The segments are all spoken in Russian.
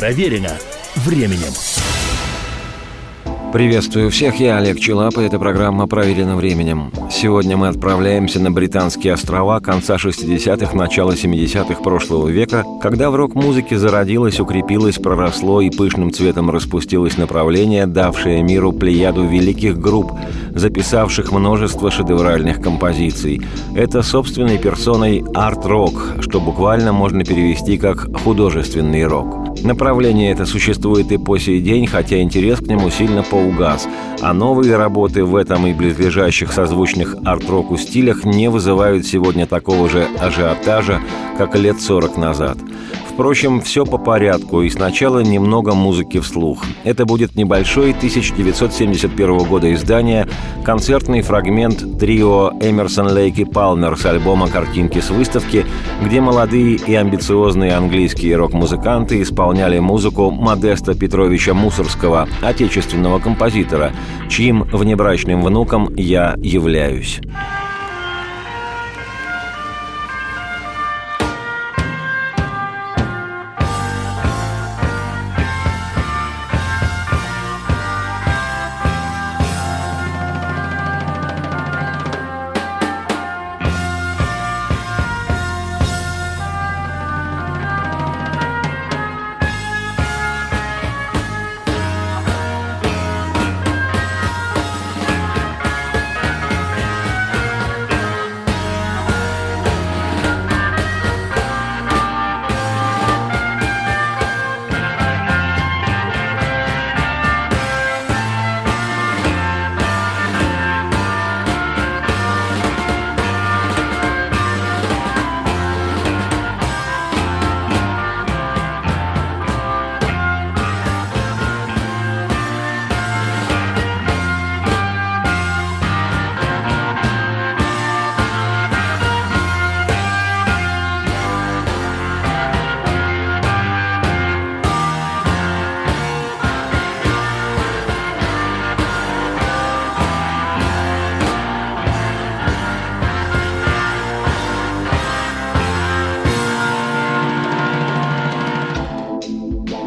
Проверено временем. Приветствую всех, я Олег Челап, и эта программа «Проверена временем». Сегодня мы отправляемся на Британские острова конца 60-х, начала 70-х прошлого века, когда в рок-музыке зародилось, укрепилось, проросло и пышным цветом распустилось направление, давшее миру плеяду великих групп, записавших множество шедевральных композиций. Это собственной персоной арт-рок, что буквально можно перевести как «художественный рок». Направление это существует и по сей день, хотя интерес к нему сильно поугас, а новые работы в этом и близлежащих созвучных арт-року стилях не вызывают сегодня такого же ажиотажа, как лет 40 назад. Впрочем, все по порядку, и сначала немного музыки вслух. Это будет небольшой 1971 года издания, концертный фрагмент трио Эмерсон Лейк и Палмер с альбома «Картинки с выставки», где молодые и амбициозные английские рок-музыканты исполняли музыку Модеста Петровича Мусорского, отечественного композитора, чьим внебрачным внуком я являюсь.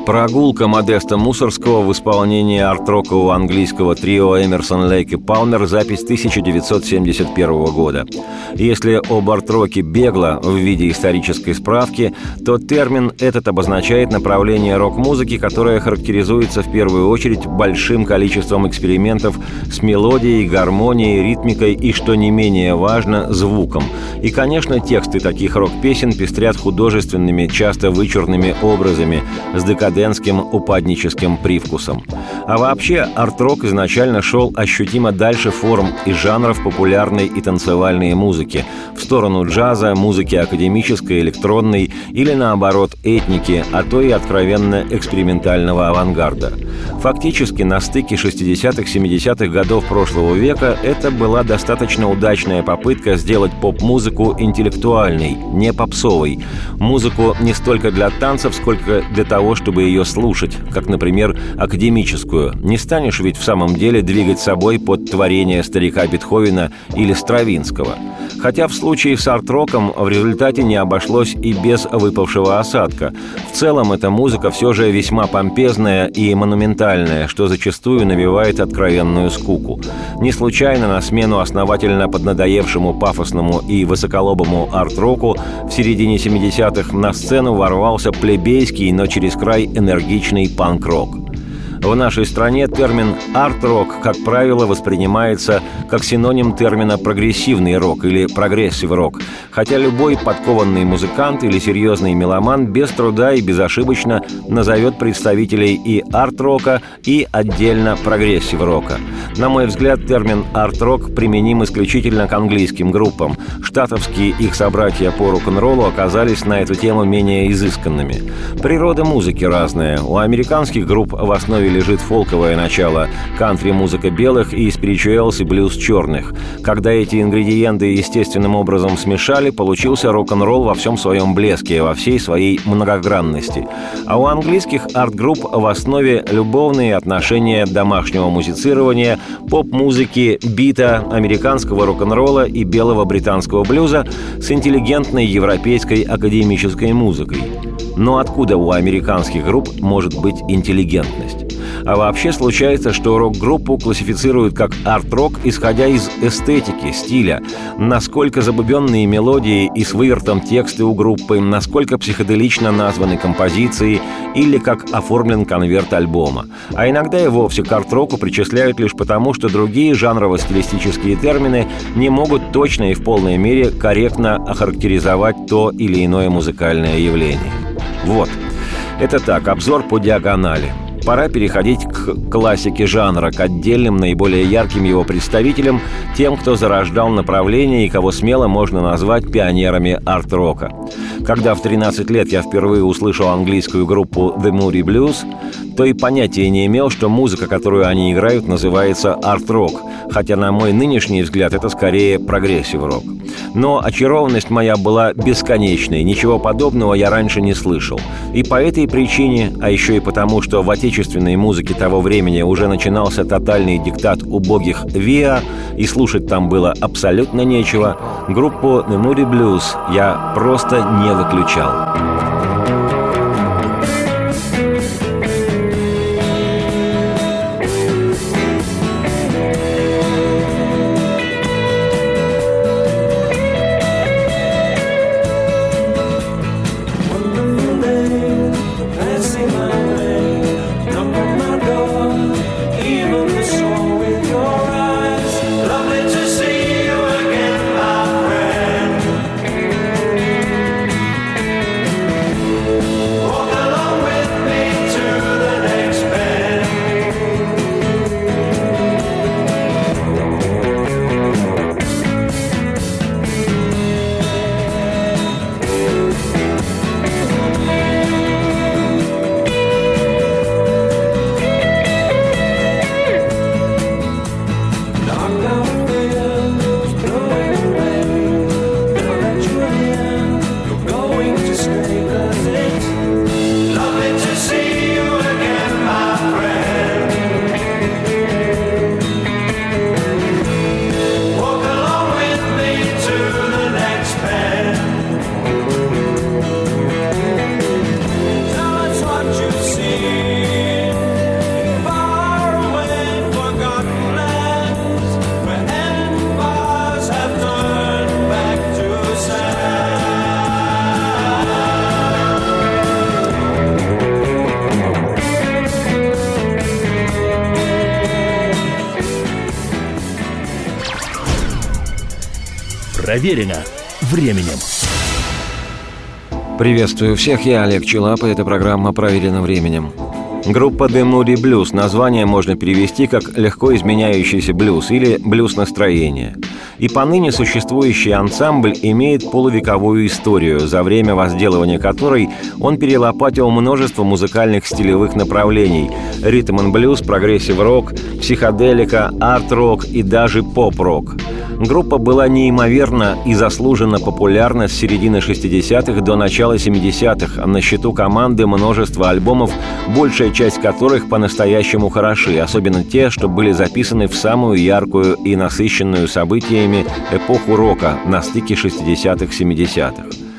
Прогулка Модеста Мусорского в исполнении арт-рокового английского трио Эмерсон, Лейк и Палмер, запись 1971 года. Если об арт-роке бегло в виде исторической справки, то термин этот обозначает направление рок-музыки, которое характеризуется в первую очередь большим количеством экспериментов с мелодией, гармонией, ритмикой и, что не менее важно, звуком. И, конечно, тексты таких рок-песен пестрят художественными, часто вычурными образами с декадентом декадентским упадническим привкусом. А вообще, арт-рок изначально шел ощутимо дальше форм и жанров популярной и танцевальной музыки, в сторону джаза, музыки академической, электронной или, наоборот, этники, а то и откровенно экспериментального авангарда. Фактически, на стыке 60-70-х годов прошлого века это была достаточно удачная попытка сделать поп-музыку интеллектуальной, не попсовой. Музыку не столько для танцев, сколько для того, чтобы ее слушать, как, например, академическую. Не станешь ведь в самом деле двигать собой под творение старика Бетховена или Стравинского. Хотя в случае с арт-роком в результате не обошлось и без выпавшего осадка. В целом эта музыка все же весьма помпезная и монументальная, что зачастую навевает откровенную скуку. Не случайно на смену основательно поднадоевшему пафосному и высоколобому арт-року в середине 70-х на сцену ворвался плебейский, но через край энергичный панк-рок. В нашей стране термин «арт-рок», как правило, воспринимается как синоним термина «прогрессивный рок» или «прогрессив-рок», хотя любой подкованный музыкант или серьезный меломан без труда и безошибочно назовет представителей и арт-рока, и отдельно прогрессив-рока. На мой взгляд, термин «арт-рок» применим исключительно к английским группам. Штатовские их собратья по рок-н-роллу оказались на эту тему менее изысканными. Природа музыки разная. У американских групп в основе лежит фолковое начало, кантри-музыка белых и спиричуэлс и блюз черных. Когда эти ингредиенты естественным образом смешали, получился рок-н-ролл во всем своем блеске, во всей своей многогранности. А у английских арт-групп в основе любовные отношения домашнего музицирования, поп-музыки, бита, американского рок-н-ролла и белого британского блюза с интеллигентной европейской академической музыкой. Но откуда у американских групп может быть интеллигентность? А вообще случается, что рок-группу классифицируют как арт-рок, исходя из эстетики, стиля, насколько забубенные мелодии и с вывертом тексты у группы, насколько психоделично названы композиции или как оформлен конверт альбома. А иногда и вовсе к арт-року причисляют лишь потому, что другие жанрово-стилистические термины не могут точно и в полной мере корректно охарактеризовать то или иное музыкальное явление. Вот. Это так, обзор по диагонали – Пора переходить к классике жанра, к отдельным, наиболее ярким его представителям, тем, кто зарождал направление и кого смело можно назвать пионерами арт-рока. Когда в 13 лет я впервые услышал английскую группу The Moody Blues, то и понятия не имел, что музыка, которую они играют, называется арт-рок, хотя на мой нынешний взгляд это скорее прогрессив-рок. Но очарованность моя была бесконечной, ничего подобного я раньше не слышал. И по этой причине, а еще и потому, что в отечественной музыке того времени уже начинался тотальный диктат убогих ВИА, и слушать там было абсолютно нечего, группу Moody Blues я просто не выключал. Проверено временем. Приветствую всех, я Олег Челап, и эта программа «Проверено временем». Группа The Moody Blues. Название можно перевести как «легко изменяющийся блюз» или «блюз настроения». И поныне существующий ансамбль имеет полувековую историю, за время возделывания которой он перелопатил множество музыкальных стилевых направлений – ритм н блюз, прогрессив-рок, психоделика, арт-рок и даже поп-рок – Группа была неимоверно и заслуженно популярна с середины 60-х до начала 70-х. На счету команды множество альбомов, большая часть которых по-настоящему хороши, особенно те, что были записаны в самую яркую и насыщенную событиями эпоху рока на стыке 60-х-70-х.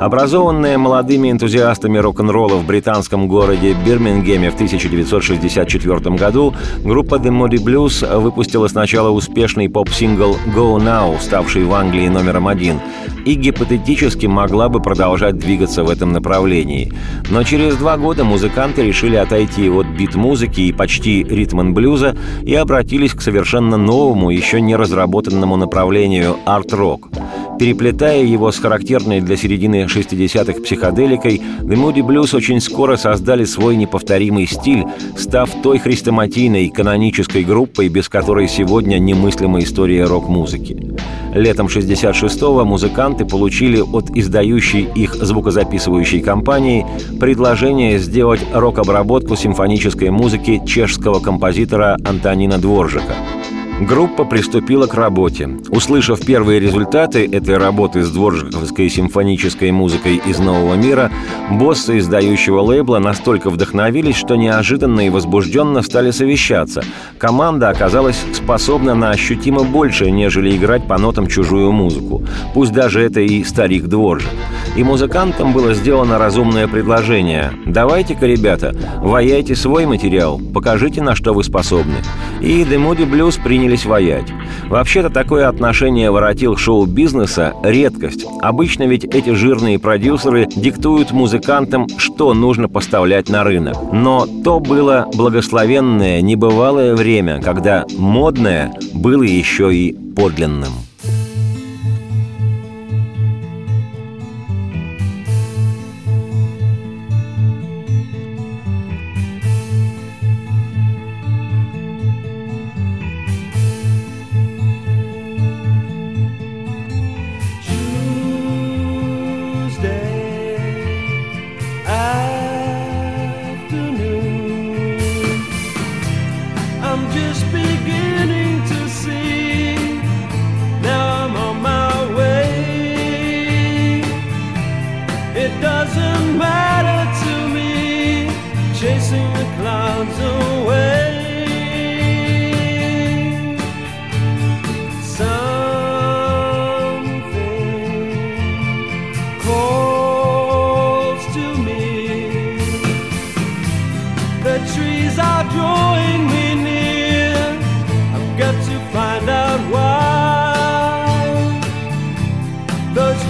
Образованная молодыми энтузиастами рок-н-ролла в британском городе Бирмингеме в 1964 году, группа The Moody Blues выпустила сначала успешный поп-сингл «Go Now», ставший в Англии номером один, и гипотетически могла бы продолжать двигаться в этом направлении. Но через два года музыканты решили отойти от бит-музыки и почти ритм-н-блюза и обратились к совершенно новому, еще не разработанному направлению – арт-рок – Переплетая его с характерной для середины 60-х психоделикой, The Moody Blues очень скоро создали свой неповторимый стиль, став той хрестоматийной канонической группой, без которой сегодня немыслима история рок-музыки. Летом 66-го музыканты получили от издающей их звукозаписывающей компании предложение сделать рок-обработку симфонической музыки чешского композитора Антонина Дворжика – Группа приступила к работе. Услышав первые результаты этой работы с дворжиковской симфонической музыкой из Нового мира, боссы издающего лейбла настолько вдохновились, что неожиданно и возбужденно стали совещаться. Команда оказалась способна на ощутимо больше, нежели играть по нотам чужую музыку. Пусть даже это и старик Дворжик. и музыкантам было сделано разумное предложение «Давайте-ка, ребята, ваяйте свой материал, покажите, на что вы способны». И The Moody Blues принялись ваять. Вообще-то такое отношение воротил шоу-бизнеса – редкость. Обычно ведь эти жирные продюсеры диктуют музыкантам, что нужно поставлять на рынок. Но то было благословенное, небывалое время, когда модное было еще и подлинным.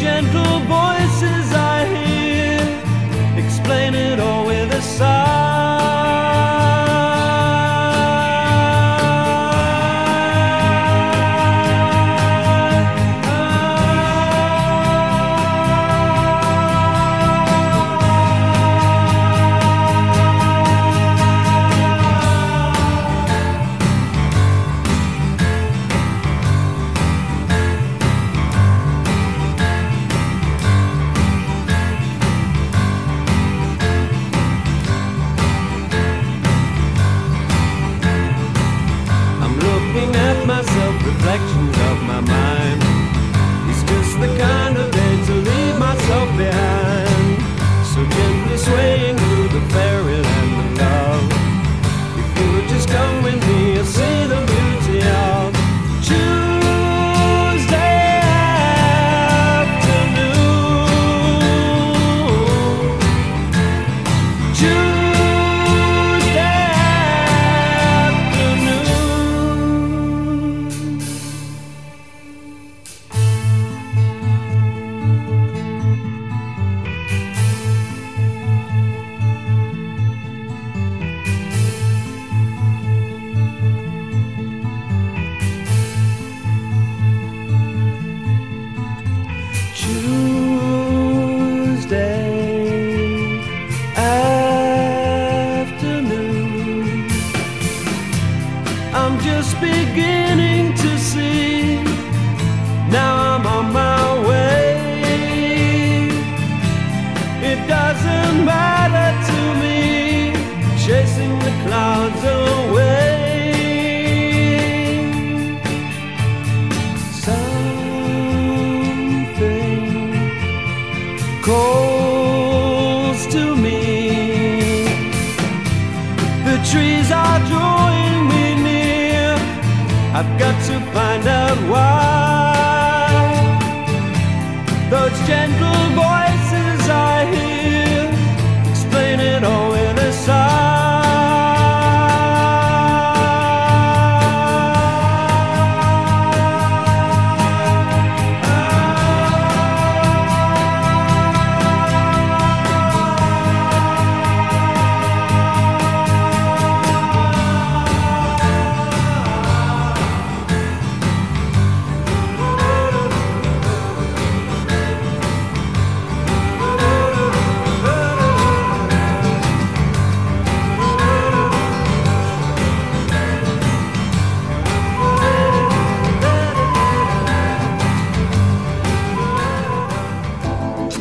gentle voices I hear explain it all with a sigh.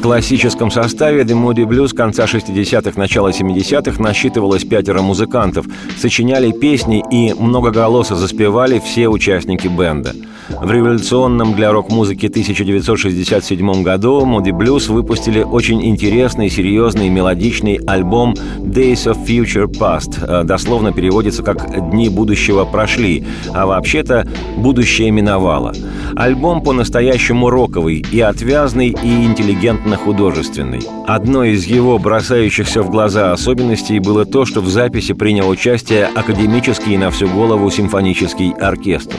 Классическом составе The Moody Blues конца 60-х, начала 70-х насчитывалось пятеро музыкантов, сочиняли песни и многоголосо заспевали все участники бенда. В революционном для рок-музыки 1967 году Moody Blues выпустили очень интересный, серьезный, мелодичный альбом Days of Future Past. Э, дословно переводится как «Дни будущего прошли», а вообще-то «Будущее миновало». Альбом по-настоящему роковый и отвязный, и интеллигентно-художественный. Одной из его бросающихся в глаза особенностей было то, что в записи принял участие академический на всю голову симфонический оркестр.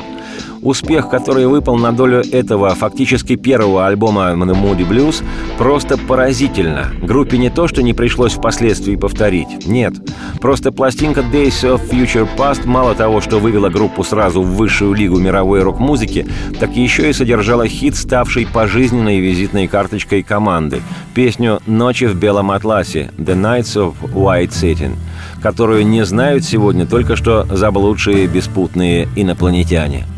Успех, который выпал на долю этого фактически первого альбома The Moody Blues, просто поразительно. Группе не то, что не пришлось впоследствии повторить. Нет. Просто пластинка Days of Future Past мало того, что вывела группу сразу в высшую лигу мировой рок-музыки, так еще и содержала хит, ставший пожизненной визитной карточкой команды. Песню «Ночи в белом атласе» «The Nights of White Satin», которую не знают сегодня только что заблудшие беспутные инопланетяне –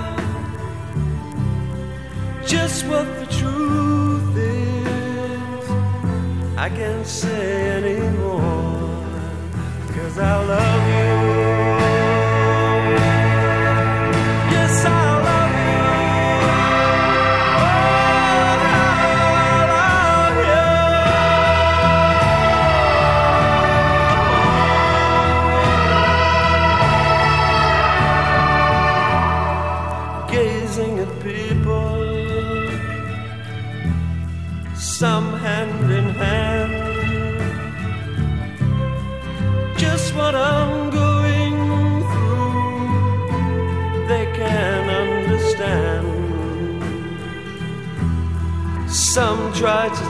just what the truth is. I can't say anymore, cause I love you.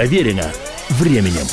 Проверено временем.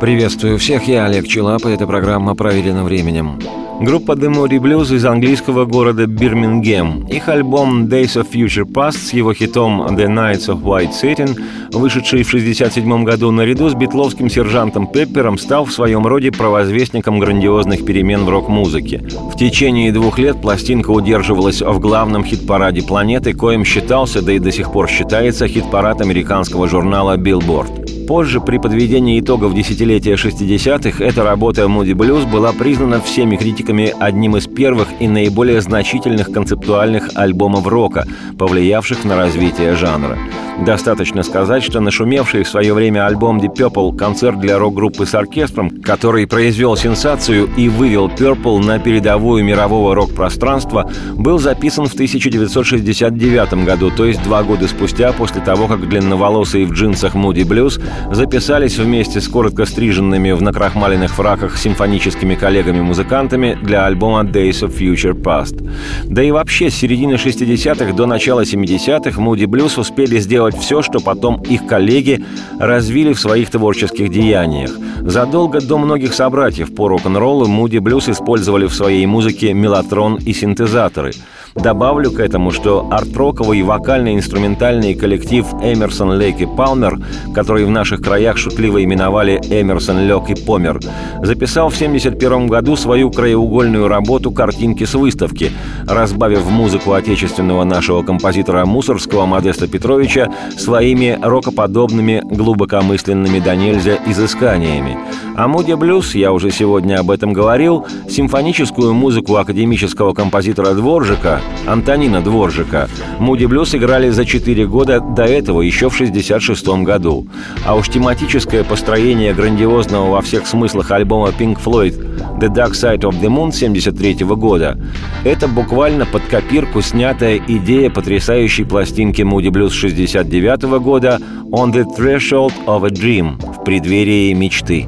Приветствую всех, я Олег Челап, и эта программа «Проверено временем». Группа The Moody Blues из английского города Бирмингем. Их альбом Days of Future Past с его хитом The Nights of White Satin, вышедший в 1967 году наряду с битловским сержантом Пеппером, стал в своем роде провозвестником грандиозных перемен в рок-музыке. В течение двух лет пластинка удерживалась в главном хит-параде планеты, коим считался, да и до сих пор считается, хит-парад американского журнала Billboard. Позже, при подведении итогов десятилетия 60-х, эта работа Moody Blues была признана всеми критиками одним из первых и наиболее значительных концептуальных альбомов рока, повлиявших на развитие жанра. Достаточно сказать, что нашумевший в свое время альбом Deep Purple концерт для рок-группы с оркестром, который произвел сенсацию и вывел Purple на передовую мирового рок-пространства, был записан в 1969 году, то есть два года спустя после того, как длинноволосые в джинсах Moody Blues записались вместе с коротко стриженными в накрахмаленных фраках симфоническими коллегами-музыкантами для альбома Days of Future Past. Да и вообще, с середины 60-х до начала 70-х Moody Blues успели сделать все, что потом их коллеги развили в своих творческих деяниях. Задолго до многих собратьев по рок-н-роллу Moody Blues использовали в своей музыке мелатрон и синтезаторы – Добавлю к этому, что арт-роковый вокально-инструментальный коллектив Эмерсон, Лейк и Палмер, который в наших краях шутливо именовали Эмерсон, Лёк и Помер, записал в 1971 году свою краеугольную работу «Картинки с выставки», разбавив музыку отечественного нашего композитора Мусорского Модеста Петровича своими рокоподобными глубокомысленными до нельзя изысканиями. А Муди Блюз, я уже сегодня об этом говорил, симфоническую музыку академического композитора Дворжика Антонина Дворжика. Муди Блюз играли за 4 года до этого, еще в 1966 году. А уж тематическое построение грандиозного во всех смыслах альбома Pink Floyd «The Dark Side of the Moon» 1973 года – это буквально под копирку снятая идея потрясающей пластинки Moody Blues 69 года «On the Threshold of a Dream» – в преддверии мечты.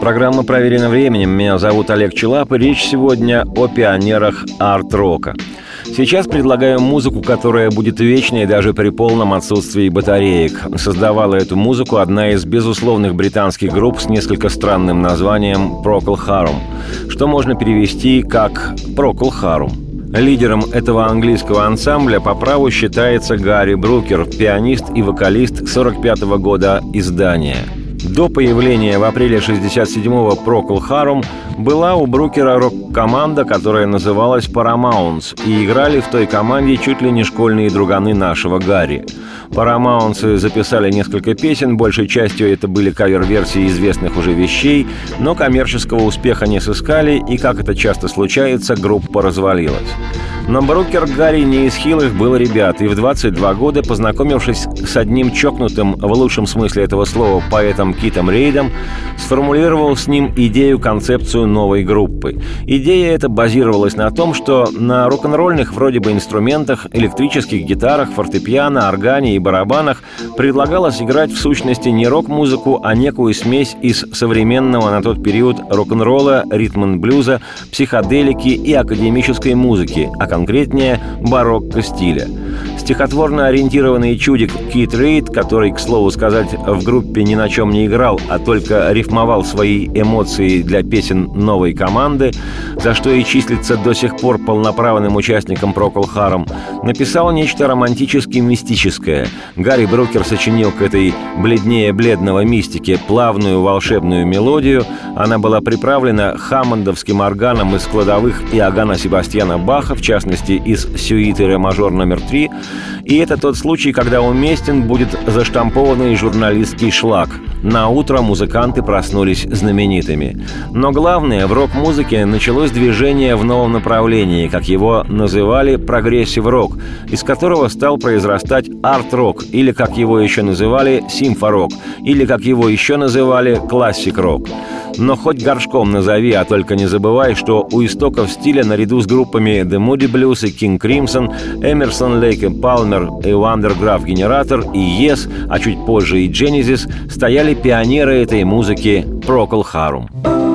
Программа «Проверено временем». Меня зовут Олег Челап, и речь сегодня о пионерах арт-рока. Сейчас предлагаю музыку, которая будет вечной даже при полном отсутствии батареек. Создавала эту музыку одна из безусловных британских групп с несколько странным названием Procol Harum, что можно перевести как Procol Harum. Лидером этого английского ансамбля по праву считается Гарри Брукер, пианист и вокалист 45 -го года издания – до появления в апреле 67-го Procol Harum была у Брукера рок-команда, которая называлась Paramounts, и играли в той команде чуть ли не школьные друганы нашего Гарри. Парамаунцы записали несколько песен, большей частью это были кавер-версии известных уже вещей, но коммерческого успеха не сыскали, и, как это часто случается, группа развалилась. Но Брукер Гарри не из хилых был ребят, и в 22 года, познакомившись с одним чокнутым, в лучшем смысле этого слова, поэтом Китом Рейдом, сформулировал с ним идею-концепцию новой группы. Идея эта базировалась на том, что на рок-н-ролльных вроде бы инструментах, электрических гитарах, фортепиано, органе и барабанах предлагалось играть в сущности не рок-музыку, а некую смесь из современного на тот период рок-н-ролла, ритм-н-блюза, психоделики и академической музыки, а конкретнее барокко стиля. Стихотворно ориентированный чудик Кит Рейд, который, к слову сказать, в группе ни на чем не играл, а только рифмовал свои эмоции для песен новой команды, за что и числится до сих пор полноправным участником Прокол Харом, написал нечто романтически мистическое. Гарри Брукер сочинил к этой бледнее бледного мистике плавную волшебную мелодию. Она была приправлена хаммондовским органом из складовых Иоганна Себастьяна Баха, в частности, из сюиты ре мажор номер три, и это тот случай, когда уместен будет заштампованный журналистский шлак. На утро музыканты проснулись знаменитыми. Но главное, в рок-музыке началось движение в новом направлении, как его называли прогрессив-рок, из которого стал произрастать арт-рок, или как его еще называли симфорок, или как его еще называли классик-рок. Но хоть горшком назови, а только не забывай, что у истоков стиля наряду с группами The Moody Blues и King Crimson, Emerson, Lake и Palmer и Van der Graaf Generator и Yes, а чуть позже и Genesis стояли пионеры этой музыки Procol Harum. We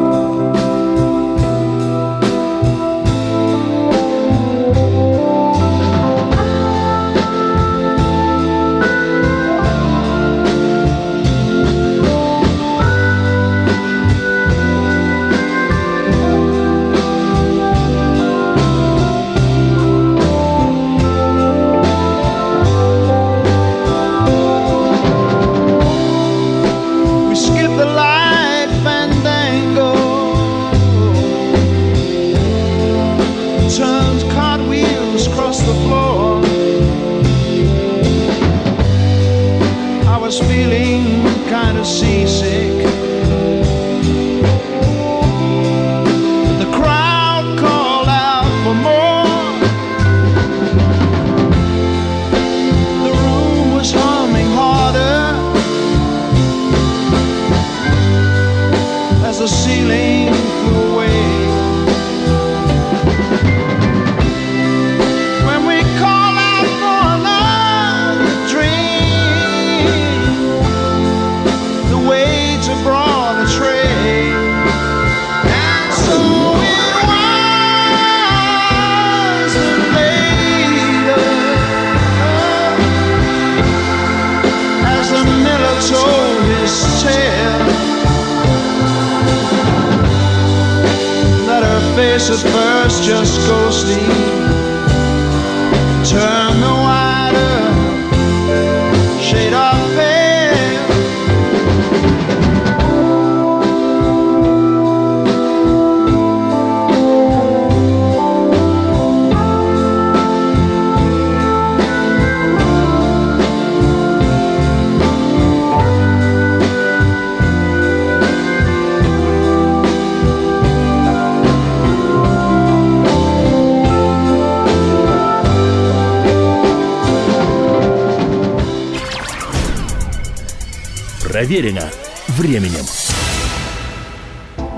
Проверено временем.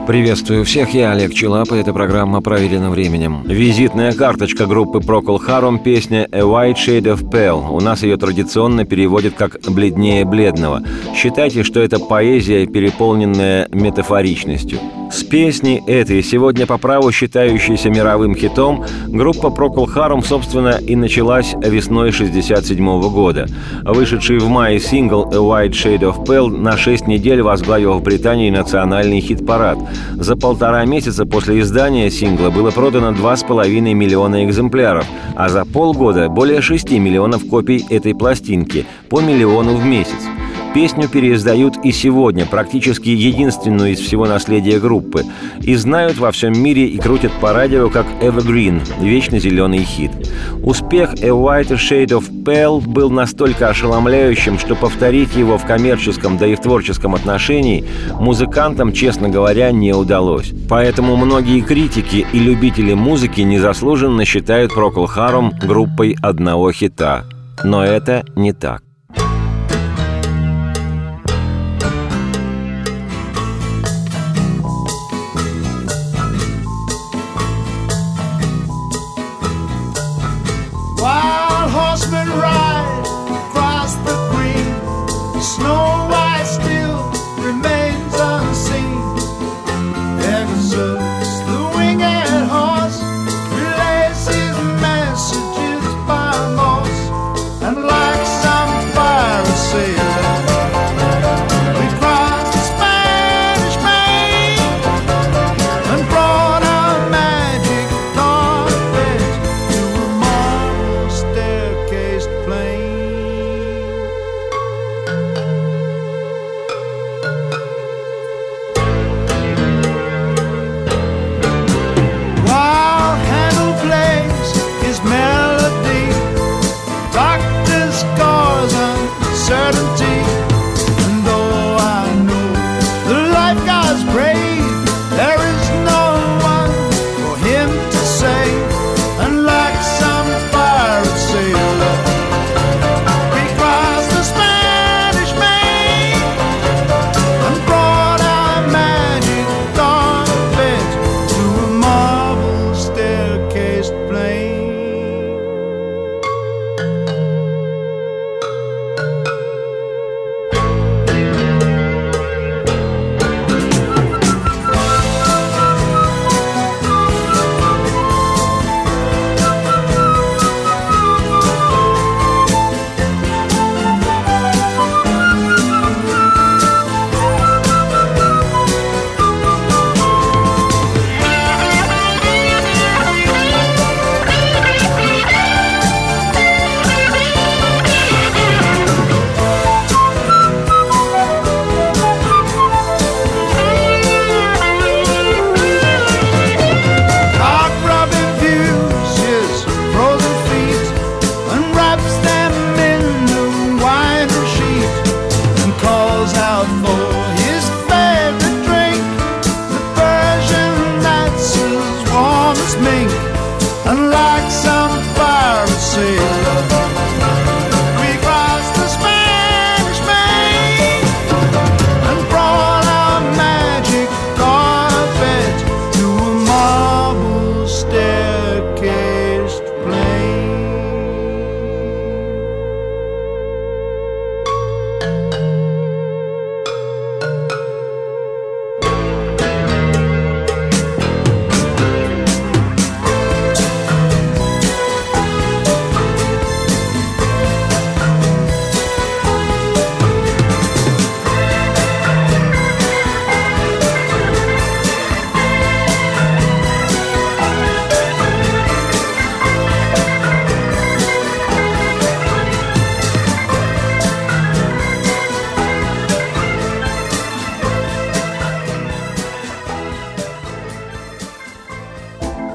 Приветствую всех, я Олег Челап, и эта программа «Проверена временем». Визитная карточка группы Procol Harum песня «A White Shade of Pale». У нас ее традиционно переводят как «бледнее бледного». Считайте, что это поэзия, переполненная метафоричностью. С песни этой, сегодня по праву считающейся мировым хитом, группа Procol Harum, собственно, и началась весной 67 года. Вышедший в мае сингл «A White Shade of Pale» на 6 недель возглавил в Британии национальный хит-парад – за полтора месяца после издания сингла было продано 2,5 миллиона экземпляров, а за полгода более 6 миллионов копий этой пластинки, по миллиону в месяц. Песню переиздают и сегодня, практически единственную из всего наследия группы, и знают во всем мире и крутят по радио как Evergreen, вечно зеленый хит. Успех A Whiter Shade of Pale был настолько ошеломляющим, что повторить его в коммерческом, да и в творческом отношении музыкантам, честно говоря, не удалось. Поэтому многие критики и любители музыки незаслуженно считают Procol Harum группой одного хита. Но это не так.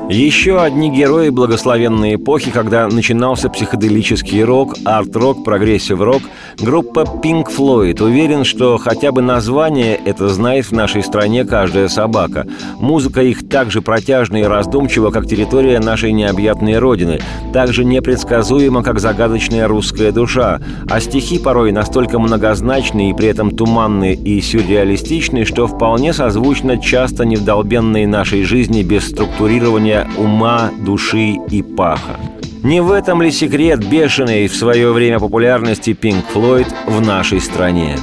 Еще одни герои благословенной эпохи, когда начинался психоделический рок, арт-рок, прогрессив-рок, группа Pink Floyd. Уверен, что хотя бы название это знает в нашей стране каждая собака. Музыка их так же протяжна и раздумчива, как территория нашей необъятной родины, так же непредсказуема, как загадочная русская душа, а стихи порой настолько многозначные и при этом туманные и сюрреалистичные, что вполне созвучно часто невдолбенной нашей жизни без структурирования ума, души и паха. Не в этом ли секрет бешеной в свое время популярности Pink Floyd в нашей стране?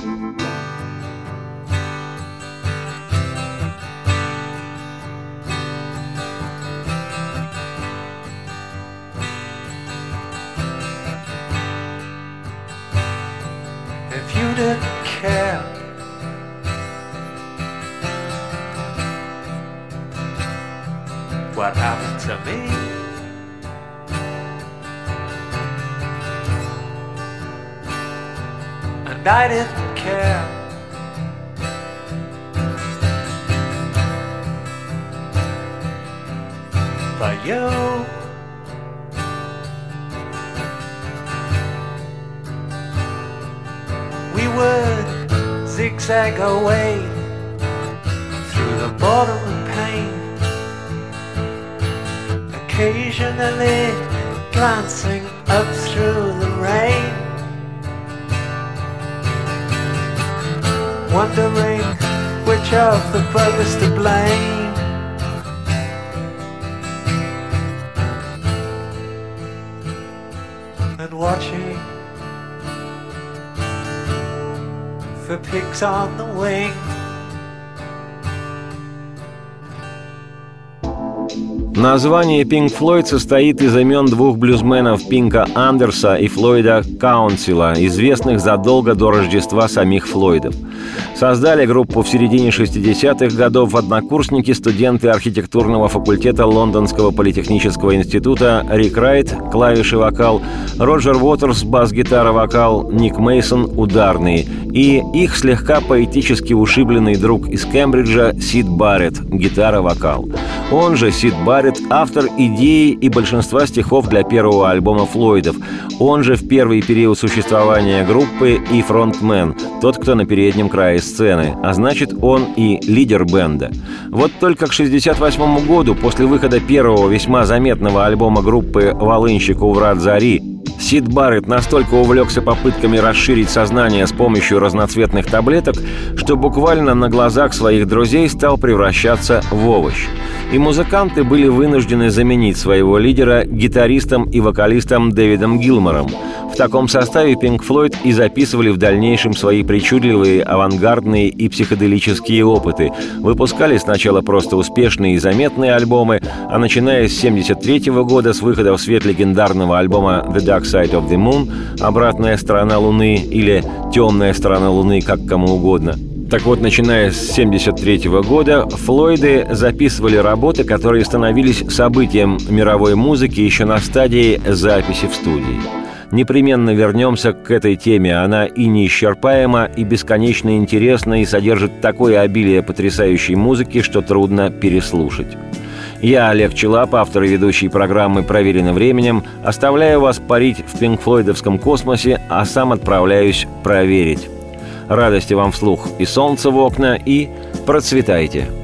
But you we would zigzag away through the bottom of pain occasionally glancing up through the rain, wondering which of the buggers to blame. Watching for pigs on the wing. Название Pink Floyd состоит из имен двух блюзменов Пинка Андерса и Флойда Каунсила, известных задолго до Рождества самих Флойдов. Создали группу в середине 60-х годов однокурсники, студенты архитектурного факультета Лондонского политехнического института Рик Райт, клавиши вокал, Роджер Уотерс, бас-гитара вокал, Ник Мейсон ударные и их слегка поэтически ушибленный друг из Кембриджа Сид Барретт, гитара-вокал. Он же, Сид Барретт, автор идеи и большинства стихов для первого альбома Флойдов. Он же в первый период существования группы и фронтмен, тот, кто на переднем крае сцены, а значит, он и лидер бенда. Вот только к 68 году, после выхода первого весьма заметного альбома группы «Волынщик у врат Зари», Сид Барретт настолько увлекся попытками расширить сознание с помощью разноцветных таблеток, что буквально на глазах своих друзей стал превращаться в овощ. И музыканты были вынуждены заменить своего лидера гитаристом и вокалистом Дэвидом Гилмором. Таком составе Pink Floyd и записывали в дальнейшем свои причудливые, авангардные и психоделические опыты. Выпускали сначала просто успешные и заметные альбомы, а начиная с 1973 года с выхода в свет легендарного альбома The Dark Side of the Moon «Обратная сторона Луны» или «Темная сторона Луны», как кому угодно – так вот, начиная с 1973 года, Флойды записывали работы, которые становились событием мировой музыки еще на стадии записи в студии. Непременно вернемся к этой теме. Она и неисчерпаема, и бесконечно интересна, и содержит такое обилие потрясающей музыки, что трудно переслушать. Я, Олег Челап, автор и ведущий программы «Проверено временем», оставляю вас парить в пинкфлойдовском космосе, а сам отправляюсь проверить. Радости вам вслух и солнце в окна, и процветайте!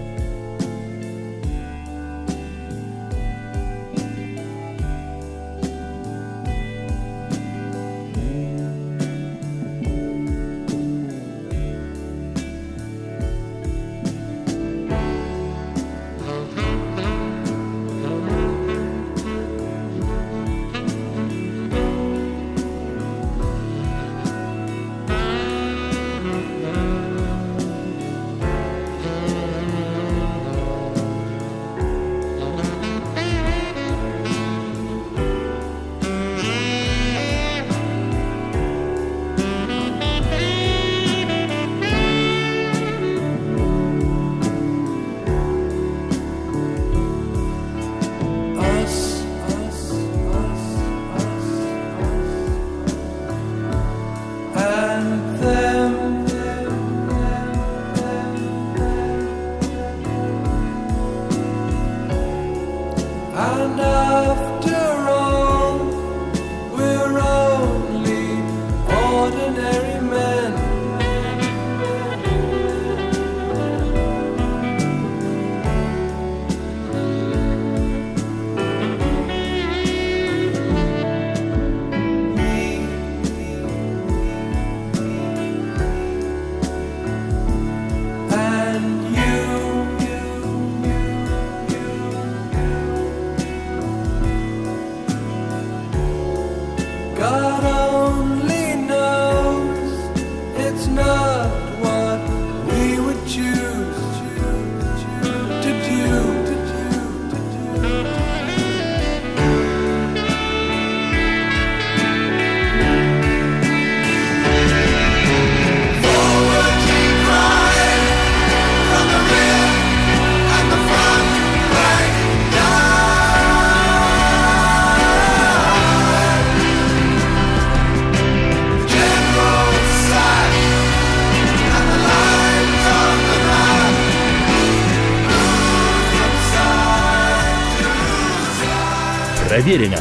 Проверено.